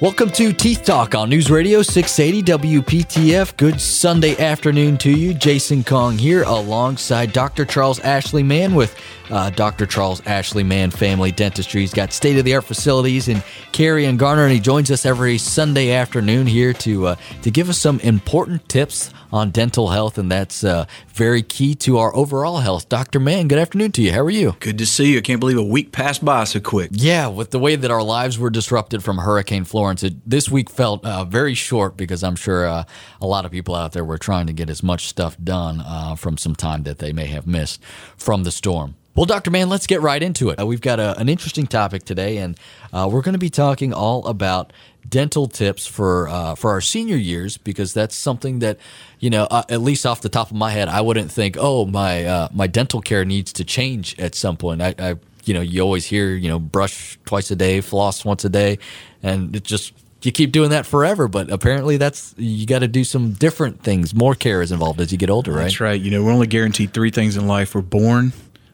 Welcome to Teeth Talk on News Radio 680 WPTF. Good Sunday afternoon to you. Jason Kong here alongside Dr. Charles Ashley Mann with uh, Dr. Charles Ashley Mann Family Dentistry. He's got state of the art facilities in Cary and Garner, and he joins us every Sunday afternoon here to uh, to give us some important tips on dental health, and that's uh, very key to our overall health. Dr. Mann, good afternoon to you. How are you? Good to see you. I can't believe a week passed by so quick. Yeah, with the way that our lives were disrupted from Hurricane Florence, it, this week felt uh, very short because I'm sure uh, a lot of people out there were trying to get as much stuff done uh, from some time that they may have missed from the storm. Well, Dr. Mann, let's get right into it. Uh, we've got a, an interesting topic today, and uh, we're going to be talking all about dental tips for uh, for our senior years because that's something that you know uh, at least off the top of my head I wouldn't think oh my uh, my dental care needs to change at some point I, I, you know you always hear you know brush twice a day floss once a day and it just you keep doing that forever but apparently that's you got to do some different things more care is involved as you get older right That's right. You know, we're only guaranteed three things in life: we're born,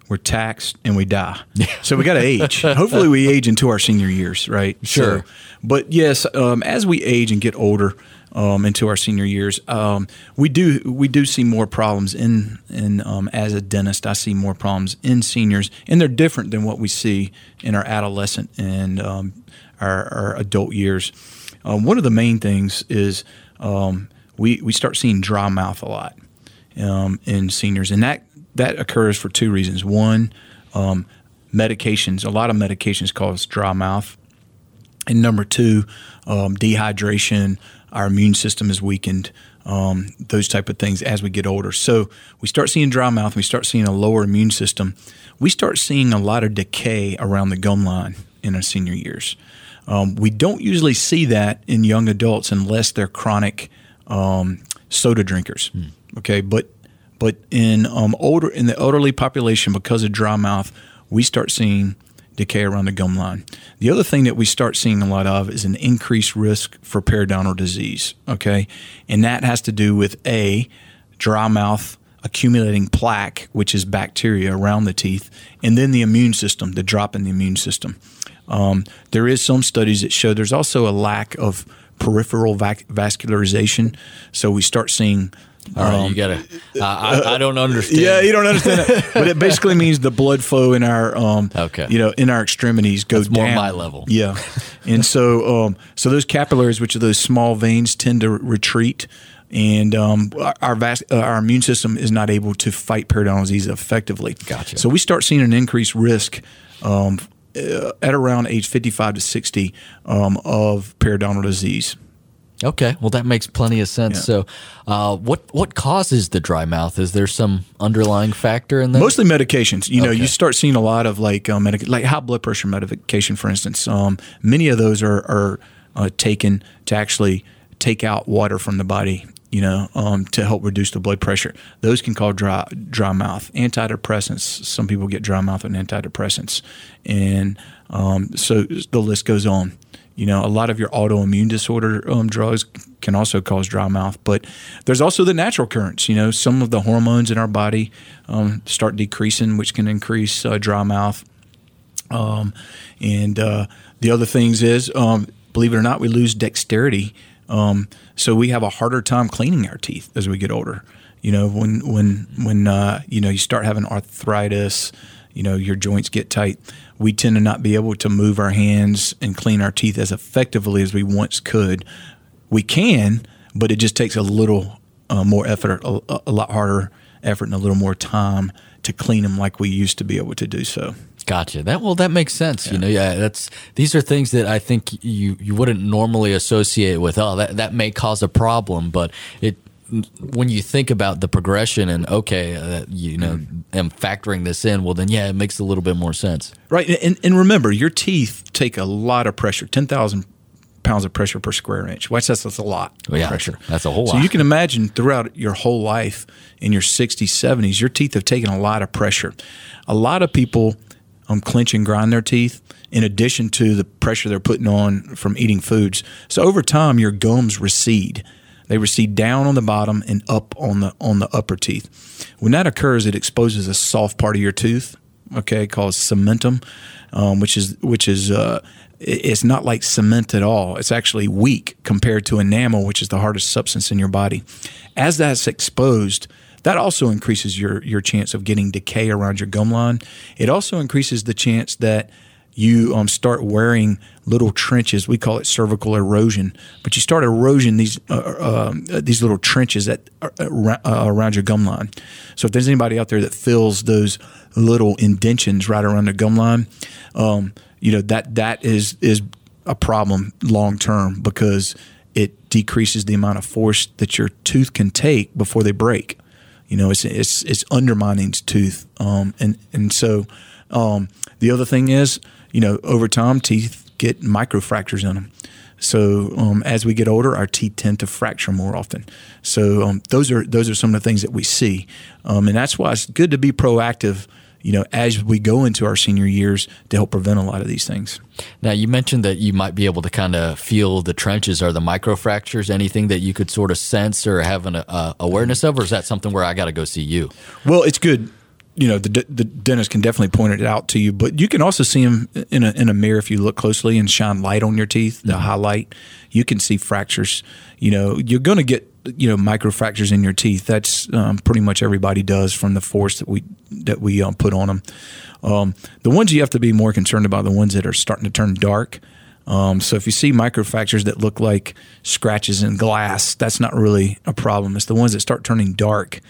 we're taxed, and we die. So we got to age. Hopefully, we age into our senior years, right? Sure. So, but yes, um, as we age and get older. Um, into our senior years, um, we do we do see more problems in in um, as a dentist. I see more problems in seniors, and they're different than what we see in our adolescent and um, our, our adult years. Um, one of the main things is um, we we start seeing dry mouth a lot um, in seniors, and that that occurs for two reasons. One, um, medications. A lot of medications cause dry mouth, and number two, um, dehydration. Our immune system is weakened. Um, those type of things as we get older. So we start seeing dry mouth. We start seeing a lower immune system. We start seeing a lot of decay around the gum line in our senior years. Um, we don't usually see that in young adults unless they're chronic um, soda drinkers. Okay, but but in um, older in the elderly population, because of dry mouth, we start seeing decay around the gum line. The other thing that we start seeing a lot of is an increased risk for periodontal disease. Okay, and that has to do with a dry mouth accumulating plaque, which is bacteria around the teeth, and then the immune system, the drop in the immune system. Um, there is some studies that show there's also a lack of peripheral vac- vascularization, so we start seeing. All right um, you gotta uh, I, I don't understand yeah, you don't understand it, but it basically means the blood flow in our, um, Okay. you know, in our extremities goes more down. my level. Yeah, and so, um, so those capillaries, which are those small veins, tend to retreat, and um, our vas- uh, our immune system is not able to fight periodontal disease effectively. Gotcha. So we start seeing an increased risk. Um, uh, at around age 55 to 60 um, of periodontal disease. Okay, well that makes plenty of sense. Yeah. So, uh, what what causes the dry mouth? Is there some underlying factor in that? Mostly medications. You know, Okay. you start seeing a lot of like um, medic- like high blood pressure medication, for instance. Um, many of those are are uh, taken to actually take out water from the body. You know, um, to help reduce the blood pressure. Those can cause dry dry mouth. Antidepressants. Some people get dry mouth with antidepressants, and um, so the list goes on. You know, a lot of your autoimmune disorder um, drugs can also cause dry mouth, but there's also the natural currents. You know, some of the hormones in our body um, start decreasing, which can increase uh, dry mouth. Um, and uh, the other things is, um, believe it or not, we lose dexterity. Um, so we have a harder time cleaning our teeth as we get older. You know, when when when uh, you know you start having arthritis, you know your joints get tight. We tend to not be able to move our hands and clean our teeth as effectively as we once could. We can, but it just takes a little uh, more effort, a, a lot harder effort, and a little more time to clean them like we used to be able to do so. Gotcha. That well, that makes sense. You know, yeah, that's these are things that I think you you wouldn't normally associate with. Oh, that that may cause a problem, but it when you think about the progression and okay, uh, you know, am factoring this in. Well, then yeah, it makes a little bit more sense. Right, and, and remember, your teeth take a lot of pressure. Ten thousand pounds of pressure per square inch. Well, that's, that's a lot yeah, pressure. that's a whole so lot. you can imagine throughout your whole life, in your 60s, 70s, your teeth have taken a lot of pressure. A lot of people um, clench and grind their teeth in addition to the pressure they're putting on from eating foods. So over time, your gums recede. They recede down on the bottom and up on the on the upper teeth. When that occurs, it exposes a soft part of your tooth okay, called cementum, um, which is which is uh, it's not like cement at all. It's actually weak compared to enamel, which is the hardest substance in your body. As that's exposed, that also increases your your chance of getting decay around your gum line. It also increases the chance that you um, start wearing little trenches. We call it cervical erosion, but you start erosion these uh, uh, um, these little trenches that are uh, around your gum line. So if there's anybody out there that fills those little indentions right around the gum line, um, you know that that is is a problem long term because it decreases the amount of force that your tooth can take before they break. You know, it's it's it's undermining tooth, um, and and so um, the other thing is you know, over time, teeth get microfractures in them. So um, as we get older, our teeth tend to fracture more often. So um, those are those are some of the things that we see, um, and that's why it's good to be proactive. You know, as we go into our senior years to help prevent a lot of these things. Now, you mentioned that you might be able to kind of feel the trenches or the microfractures. Anything that you could sort of sense or have an uh, awareness of, or is that something where I got to go see you? Well, it's good you know the the dentist can definitely point it out to you, but you can also see them in a in a mirror if you look closely and shine light on your teeth, the mm-hmm. highlight. You can see fractures. You know, you're going to get you know micro fractures in your teeth. That's um, pretty much everybody does from the force that we that we um, put on them. Um, the ones you have to be more concerned about, the ones that are starting to turn dark. Um, so if you see microfractures that look like scratches in glass, that's not really a problem. It's the ones that start turning dark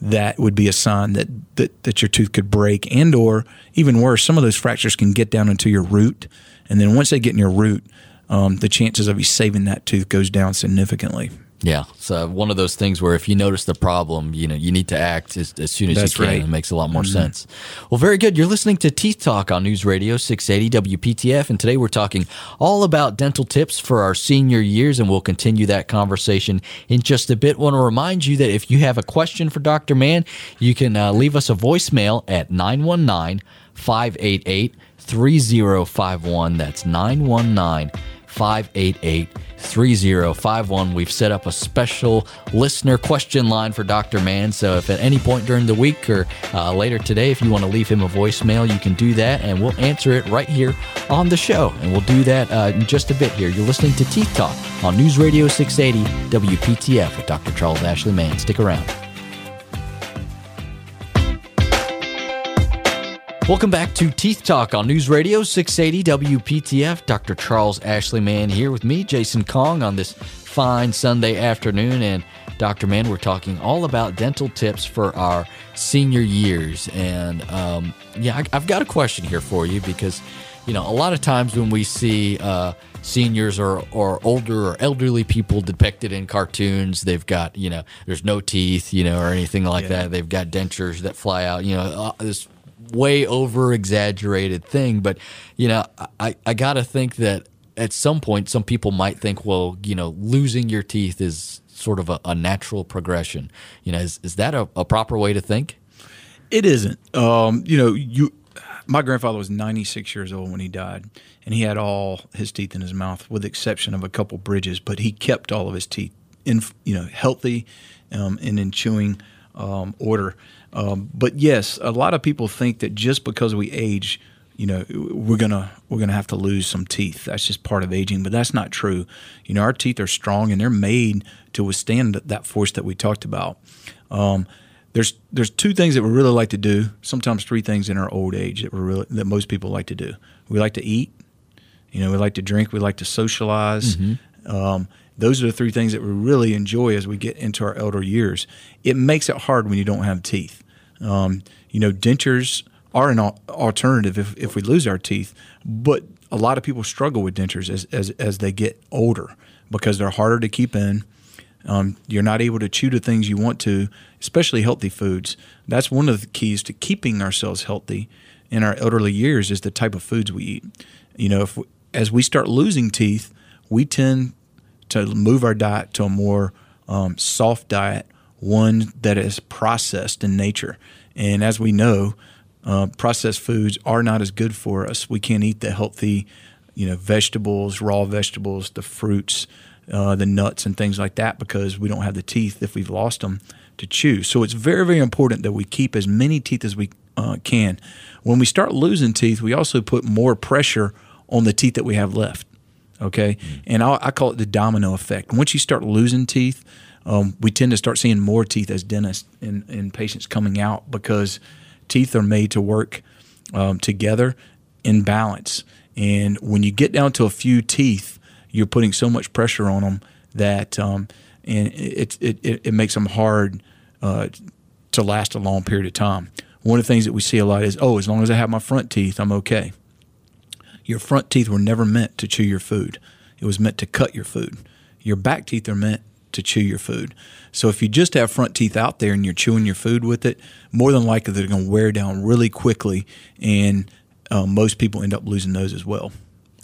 that would be a sign that, that, that your tooth could break and or even worse some of those fractures can get down into your root. And then once they get in your root um, the chances of you saving that tooth goes down significantly yeah, so one of those things where if you notice the problem, you know you need to act as, as soon as That's you can. Right. It makes a lot more mm-hmm. sense. Well, very good. You're listening to Teeth Talk on News Radio 680 WPTF, and today we're talking all about dental tips for our senior years, and we'll continue that conversation in just a bit. Want to remind you that if you have a question for Dr. Mann, you can uh, leave us a voicemail at 919 588 3051. That's 919 588 3051. We've set up a special listener question line for Dr. Mann. So if at any point during the week or uh, later today, if you want to leave him a voicemail, you can do that and we'll answer it right here on the show. And we'll do that uh, in just a bit here. You're listening to Teeth Talk on News Radio 680 WPTF with Dr. Charles Ashley Mann. Stick around. Welcome back to Teeth Talk on News Radio 680 WPTF. Dr. Charles Ashley Mann here with me, Jason Kong, on this fine Sunday afternoon. And Dr. Mann, we're talking all about dental tips for our senior years. And um, yeah, I, have got a question here for you because, you know, a lot of times when we see uh, seniors or, or older or elderly people depicted in cartoons, they've got, you know, there's no teeth, you know, or anything like yeah. that. They've got dentures that fly out, you know, uh, this way over exaggerated thing. But, you know, I, I got to think that at some point, some people might think, well, you know, losing your teeth is sort of a, a natural progression. You know, is, is that a, a proper way to think? It isn't. Um, you know, you. My grandfather was 96 years old when he died, and he had all his teeth in his mouth, with the exception of a couple bridges. But he kept all of his teeth in, you know, healthy, um, and in chewing um, order. Um, but yes, a lot of people think that just because we age, you know, we're gonna we're gonna have to lose some teeth. That's just part of aging, but that's not true. You know, our teeth are strong and they're made to withstand that force that we talked about. Um, there's there's two things that we really like to do. Sometimes three things in our old age that we really that most people like to do. We like to eat. You know, we like to drink. We like to socialize. Mm-hmm. Um, those are the three things that we really enjoy as we get into our elder years. It makes it hard when you don't have teeth. Um, you know, dentures are an alternative if, if we lose our teeth, but a lot of people struggle with dentures as, as, as they get older because they're harder to keep in. Um, you're not able to chew the things you want to, especially healthy foods. That's one of the keys to keeping ourselves healthy in our elderly years is the type of foods we eat. You know, if we, as we start losing teeth, we tend to move our diet to a more um, soft diet, one that is processed in nature. And as we know, uh, processed foods are not as good for us. We can't eat the healthy, you know, vegetables, raw vegetables, the fruits, uh, the nuts, and things like that because we don't have the teeth if we've lost them to chew. So it's very, very important that we keep as many teeth as we uh, can. When we start losing teeth, we also put more pressure on the teeth that we have left. Okay, mm. and I, I, call it the domino effect. Once you start losing teeth, um, we tend to start seeing more teeth as dentists and, and patients coming out because teeth are made to work um, together in balance. And when you get down to a few teeth, you're putting so much pressure on them that um, and it, it, it, it, makes them hard uh, to last a long period of time. One of the things that we see a lot is, oh, as long as I have my front teeth, I'm okay. Your front teeth were never meant to chew your food. It was meant to cut your food. Your back teeth are meant to chew your food. So if you just have front teeth out there and you're chewing your food with it, more than likely they're going to wear down really quickly, and uh, most people end up losing those as well.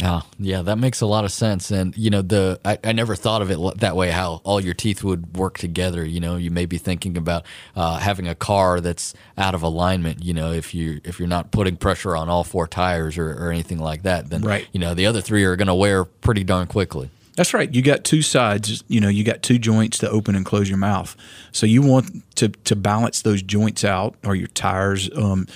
Oh, yeah, that makes a lot of sense. And, you know, the I, I never thought of it that way, how all your teeth would work together. You know, you may be thinking about uh, having a car that's out of alignment. You know, if you if you're not putting pressure on all four tires or, or anything like that, then right. you know the other three are going to wear pretty darn quickly. That's right. You got two sides. You know, you got two joints to open and close your mouth. So you want to to balance those joints out, or your tires um,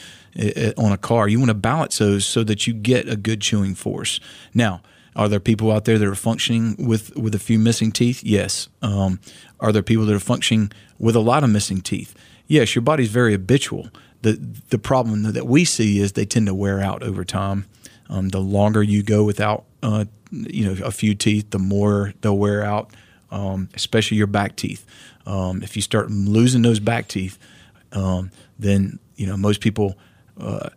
on a car. You want to balance those so that you get a good chewing force. Now, are there people out there that are functioning with with a few missing teeth? Yes. Um, are there people that are functioning with a lot of missing teeth? Yes. Your body's very habitual. the The problem that we see is they tend to wear out over time. Um, the longer you go without uh, you know a few teeth, the more they'll wear out, um, especially your back teeth. Um, if you start losing those back teeth, um, then you know most people uh,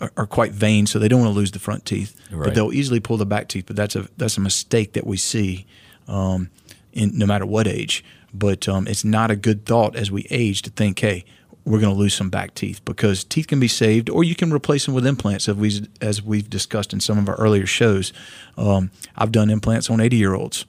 are, are, quite vain, so they don't want to lose the front teeth, right. but they'll easily pull the back teeth. But that's a that's a mistake that we see um, in no matter what age. But um, it's not a good thought as we age to think, hey, we're going to lose some back teeth because teeth can be saved, or you can replace them with implants, as we as we've discussed in some of our earlier shows. Um, I've done implants on 80 year olds.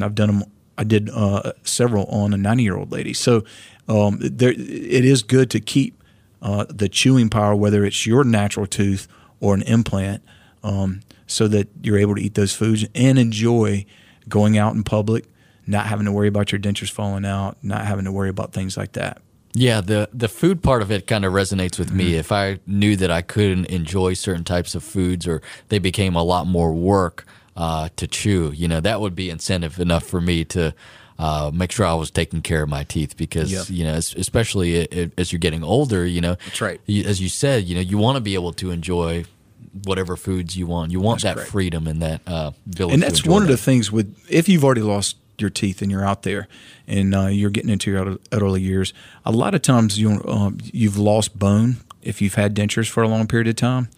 I've done them. I did uh, several on a 90 year old lady. So um, there, it is good to keep uh, the chewing power, whether it's your natural tooth or an implant, um, so that you're able to eat those foods and enjoy going out in public, not having to worry about your dentures falling out, not having to worry about things like that. Yeah, the the food part of it kind of resonates with me. Mm-hmm. If I knew that I couldn't enjoy certain types of foods or they became a lot more work uh, to chew, you know, that would be incentive enough for me to uh, make sure I was taking care of my teeth because yep. you know, especially as you're getting older, you know, that's right. As you said, you know, you want to be able to enjoy whatever foods you want. You want that's that correct. freedom and that uh. And that's one that. of the things with if you've already lost your teeth and you're out there and uh, you're getting into your elderly years, a lot of times you um, you've lost bone if you've had dentures for a long period of time,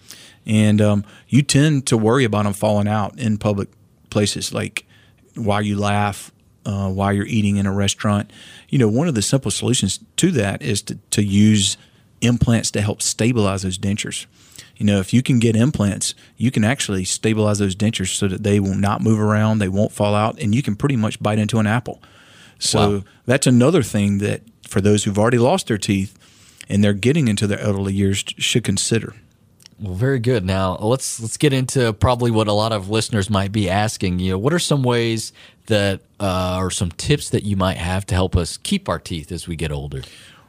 and um, you tend to worry about them falling out in public places like while you laugh. Uh, while you're eating in a restaurant, you know one of the simple solutions to that is to, to use implants to help stabilize those dentures. You know, if you can get implants, you can actually stabilize those dentures so that they will not move around, they won't fall out, and you can pretty much bite into an apple. So wow. that's another thing that for those who've already lost their teeth and they're getting into their elderly years should consider. Well, very good. Now let's let's get into probably what a lot of listeners might be asking. You know, what are some ways that uh, or some tips that you might have to help us keep our teeth as we get older?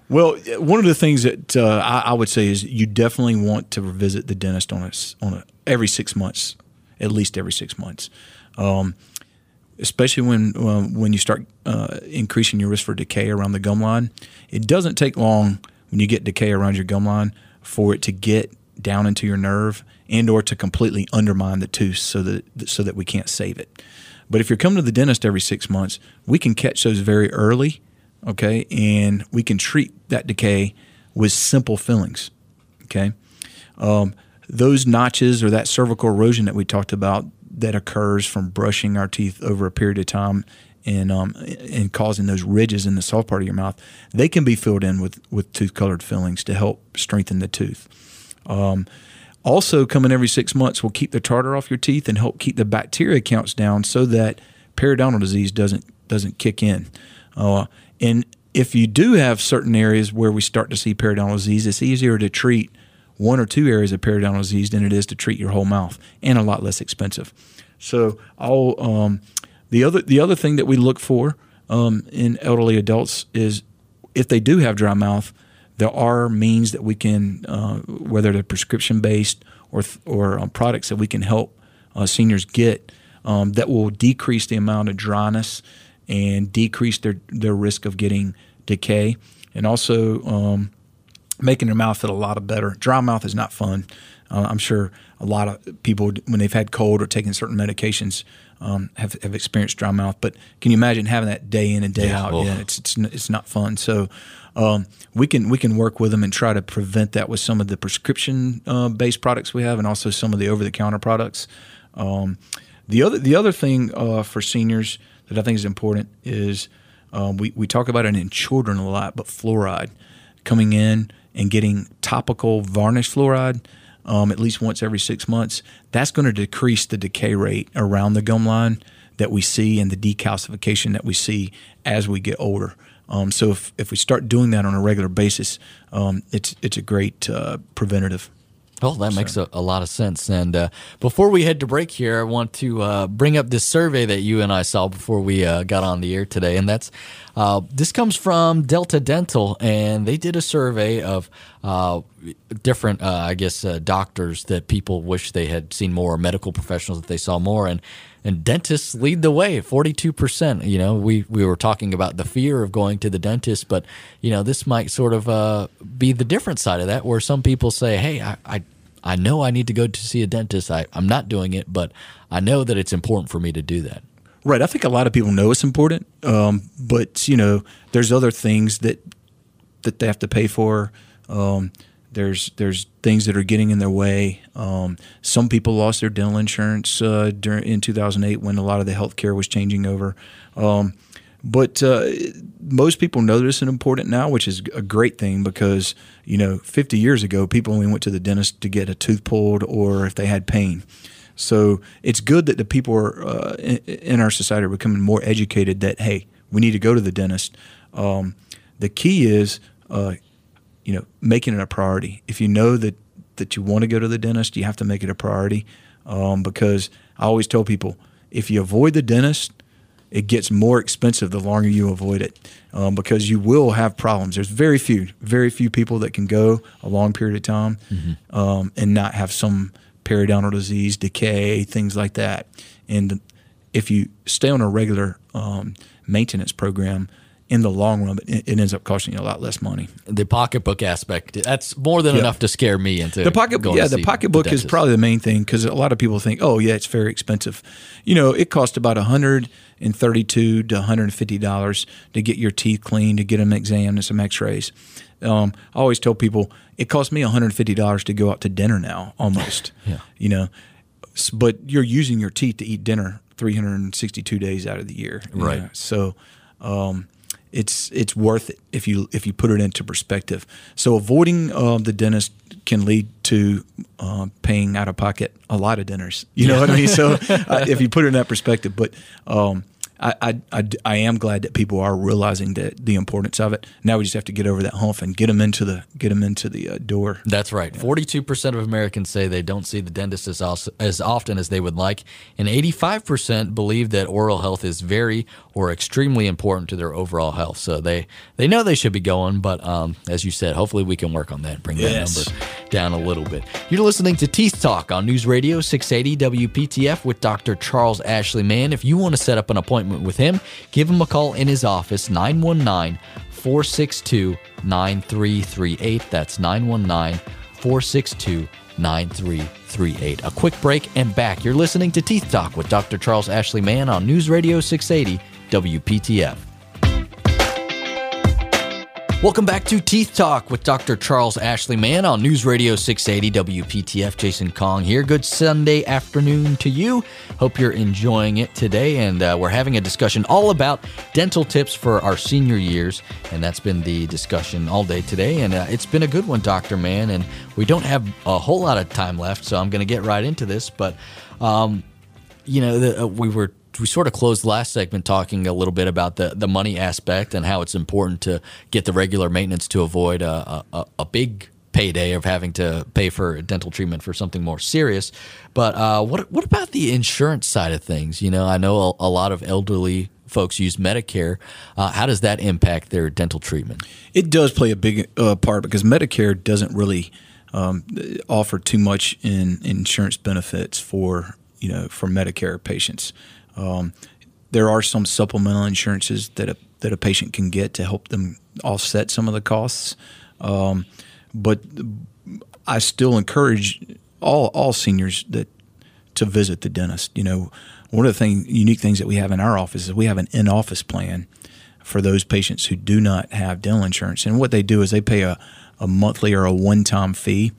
Well, one of the things that uh, I, I, would say is you definitely want to visit the dentist on a, on a, every six months, at least every six months, um, especially when um, when you start uh, increasing your risk for decay around the gum line. It doesn't take long when you get decay around your gum line for it to get down into your nerve and or to completely undermine the tooth so that so that we can't save it. But if you're coming to the dentist every six months, we can catch those very early okay, and we can treat that decay with simple fillings, okay. Um, those notches or that cervical erosion that we talked about that occurs from brushing our teeth over a period of time and um, and causing those ridges in the soft part of your mouth, they can be filled in with with tooth colored fillings to help strengthen the tooth. Um, also, coming every six months will keep the tartar off your teeth and help keep the bacteria counts down so that periodontal disease doesn't doesn't kick in. Uh, and if you do have certain areas where we start to see periodontal disease, it's easier to treat one or two areas of periodontal disease than it is to treat your whole mouth, and a lot less expensive. So, um, the other the other thing that we look for um, in elderly adults is if they do have dry mouth, there are means that we can, uh, whether they're prescription based or or um, products that we can help uh, seniors get um, that will decrease the amount of dryness and decrease their their risk of getting decay, and also um, making their mouth feel a lot better. Dry mouth is not fun. Uh, I'm sure a lot of people, when they've had cold or taken certain medications, um, have, have experienced dry mouth. But can you imagine having that day in and day yeah, out? Well, yeah, it's, it's it's not fun. So um, we can we can work with them and try to prevent that with some of the prescription uh, based products we have, and also some of the over the counter products. Um, the other the other thing uh, for seniors that I think is important is um, we we talk about it in children a lot, but fluoride coming in and getting topical varnish fluoride um, at least once every six months, that's going to decrease the decay rate around the gum line that we see and the decalcification that we see as we get older. Um, so if, if we start doing that on a regular basis, um, it's it's a great uh, preventative. Oh, that makes a, a, lot of sense. And uh, before we head to break here, I want to uh, bring up this survey that you and I saw before we uh, got on the air today. And that's uh, this comes from Delta Dental, and they did a survey of uh, different, uh, I guess, doctors that people wish they had seen more, medical professionals that they saw more. And and dentists lead the way 42% you know we, we were talking about the fear of going to the dentist but you know this might sort of uh, be the different side of that where some people say hey I, I, I know I need to go to see a dentist. I, I'm not doing it but I know that it's important for me to do that. Right. I think a lot of people know it's important um, but you know there's other things that that they have to pay for. Um, there's there's things that are getting in their way. Um, some people lost their dental insurance uh, during in 2008 when a lot of the health care was changing over. Um, but uh, most people know this is important now, which is a great thing because you know 50 years ago people only went to the dentist to get a tooth pulled or if they had pain. So it's good that the people are uh, in, in, our society are becoming more educated that hey we need to go to the dentist. Um, the key is uh, you know, making it a priority. If you know that that you want to go to the dentist, you have to make it a priority. Um, because I always tell people, if you avoid the dentist, it gets more expensive the longer you avoid it, um, because you will have problems. There's very few, very few people that can go a long period of time mm-hmm. um, and not have some periodontal disease, decay, things like that. And if you stay on a regular um, maintenance program, in the long run, it, it, ends up costing you a lot less money. The pocketbook aspect, that's more than enough to scare me into the pocketbook. Yeah, the pocketbook the is probably the main thing because a lot of people think, oh, yeah, it's very expensive. You know, it costs about 132 to $150 to get your teeth cleaned, to get them examined and some x rays. Um, I always tell people it costs me $150 to go out to dinner now, almost. yeah. You know, but you're using your teeth to eat dinner 362 days out of the year. Right. Know? So, um, it's it's worth it if you if you put it into perspective. So avoiding uh, the dentist can lead to uh, paying out of pocket a lot of dinners. You know what I mean? So uh, if you put it in that perspective, but um, I, I, I, I, am glad that people are realizing that the importance of it. Now we just have to get over that hump and get them into the get them into the uh, door. That's right. Forty-two percent of Americans say they don't see the dentist as, as often as they would like, and eighty-five percent believe that oral health is very or extremely important to their overall health. So they they know they should be going, but um, as you said, hopefully we can work on that, bring yes. that number down a little bit. You're listening to Teeth Talk on News Radio 680 WPTF with Dr. Charles Ashley Mann. If you want to set up an appointment appointment with him, give him a call in his office, 919 462 9338. That's 919 462 9338. A quick break and back. You're listening to Teeth Talk with Dr. Charles Ashley Mann on News Radio 680 WPTF. Welcome back to Teeth Talk with Dr. Charles Ashley Mann on News Radio 680 WPTF. Jason Kong here. Good Sunday afternoon to you. Hope you're enjoying it today. And uh, we're having a discussion all about dental tips for our senior years. And that's been the discussion all day today. And uh, it's been a good one, Dr. Mann. And we don't have a whole lot of time left, so I'm going to get right into this. But, um, you know, the, uh, we were we sort of closed the last segment talking a little bit about the, the money aspect and how it's important to get the regular maintenance to avoid a, a, a big payday of having to pay for dental treatment for something more serious. But uh, what what about the insurance side of things? You know, I know a, a lot of elderly folks use Medicare. Uh, how does that impact their dental treatment? It does play a big uh, part because Medicare doesn't really um, offer too much in insurance benefits for you know for Medicare patients. Um, there are some supplemental insurances that a, that a patient can get to help them offset some of the costs, um, but I still encourage all all seniors that to visit the dentist. You know, one of the thing, unique things that we have in our office is we have an in office plan for those patients who do not have dental insurance. And what they do is they pay a, a monthly or a one time fee.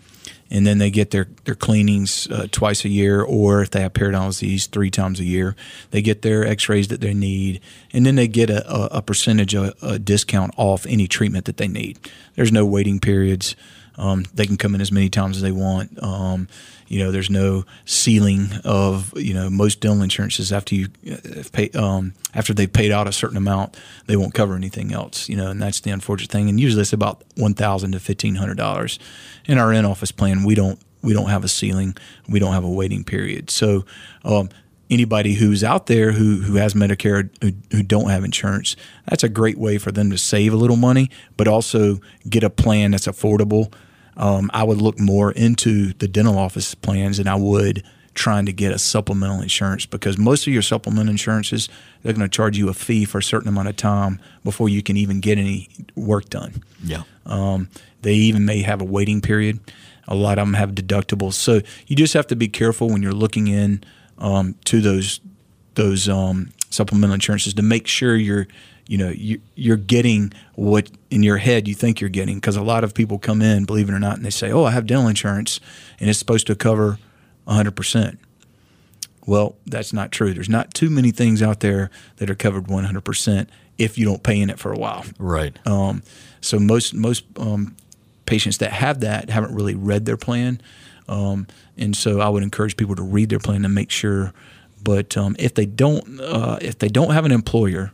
And then they get their, their cleanings uh, twice a year, or if they have periodontal disease, three times a year. They get their x rays that they need, and then they get a, a, a percentage, a, a discount off any treatment that they need. There's no waiting periods. Um, they can come in as many times as they want. Um, you know, there's no ceiling of you know most dental insurances after you uh, pay um, after they've paid out a certain amount, they won't cover anything else. You know, and that's the unfortunate thing. And usually it's about one thousand to fifteen hundred dollars. In our in office plan, we don't we don't have a ceiling. We don't have a waiting period. So. Um, anybody who's out there who, who has Medicare who, who don't have insurance, that's a great way for them to save a little money, but also get a plan that's affordable um, I would look more into the dental office plans than I would trying to get a supplemental insurance because most of your supplemental insurances they're going to charge you a fee for a certain amount of time before you can even get any work done. Yeah. Um, they even may have a waiting period. A lot of them have deductibles, so you just have to be careful when you're looking in um, to those those um, supplemental insurances to make sure you're you know you, you're getting what in your head you think you're getting. Because a lot of people come in believe it or not and they say oh i have dental insurance and it's supposed to cover 100% well that's not true. There's not too many things out there that are covered 100% if you don't pay in it for a while. Right. Um, so most most um, patients that have that haven't really read their plan. Um, and so i would encourage people to read their plan and make sure. But um, if they don't uh, if they don't have an employer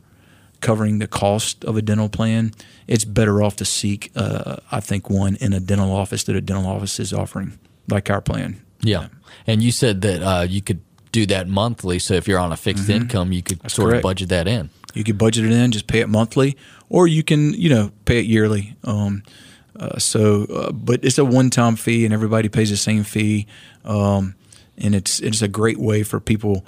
covering the cost of a dental plan, it's better off to seek, uh, I think, one in a dental office that a dental office is offering, like our plan. Yeah. And you said that uh, you could do that monthly. So if you're on a fixed mm-hmm. income, you could That's sort correct. of budget that in. You could budget it in, just pay it monthly, or you can, you know, pay it yearly. Um, uh, so, uh, but it's a one-time fee, and everybody pays the same fee, um, and it's it's a great way for people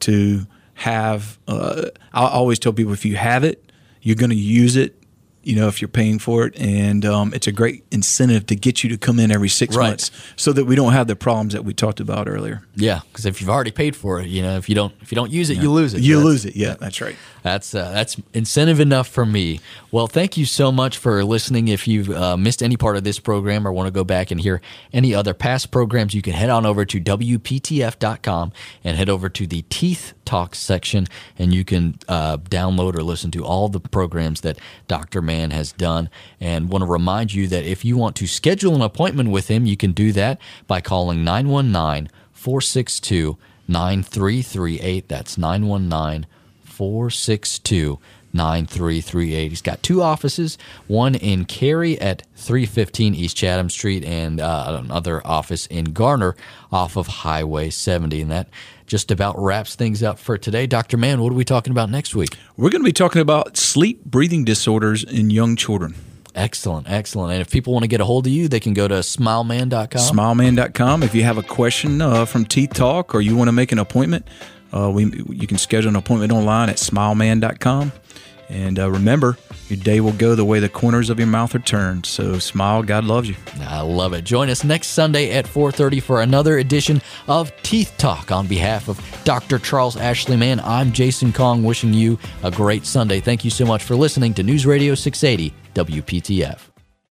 to have. Uh, I always tell people if you have it, you're going to use it you know, if you're paying for it. And um, it's a great incentive to get you to come in every six right. months so that we don't have the problems that we talked about earlier. Yeah, because if you've already paid for it, you know, if you don't if you don't use it, yeah. you lose it. You lose it. Yeah, that's right. That's uh, that's incentive enough for me. Well, thank you so much for listening. If you've uh, missed any part of this program or want to go back and hear any other past programs, you can head on over to WPTF.com and head over to the Teeth Talk section, and you can uh, download or listen to all the programs that Dr. Mann has done. And want to remind you that if you want to schedule an appointment with him, you can do that by calling 919 462 9338. That's 919 462 9338. He's got two offices, one in Cary at 315 East Chatham Street and uh, another office in Garner off of Highway 70. And that just about wraps things up for today. Dr. Mann, what are we talking about next week? We're going to be talking about sleep breathing disorders in young children. Excellent, excellent. And if people want to get a hold of you, they can go to smileman.com. Smileman.com. If you have a question uh, from Teeth Talk or you want to make an appointment, uh, we you can schedule an appointment online at smileman.com. And uh, remember, your day will go the way the corners of your mouth are turned. So smile, God loves you. I love it. Join us next Sunday at 4:30 for another edition of Teeth Talk. On behalf of Dr. Charles Ashley Mann, I'm Jason Kong wishing you a great Sunday. Thank you so much for listening to News Radio 680 WPTF.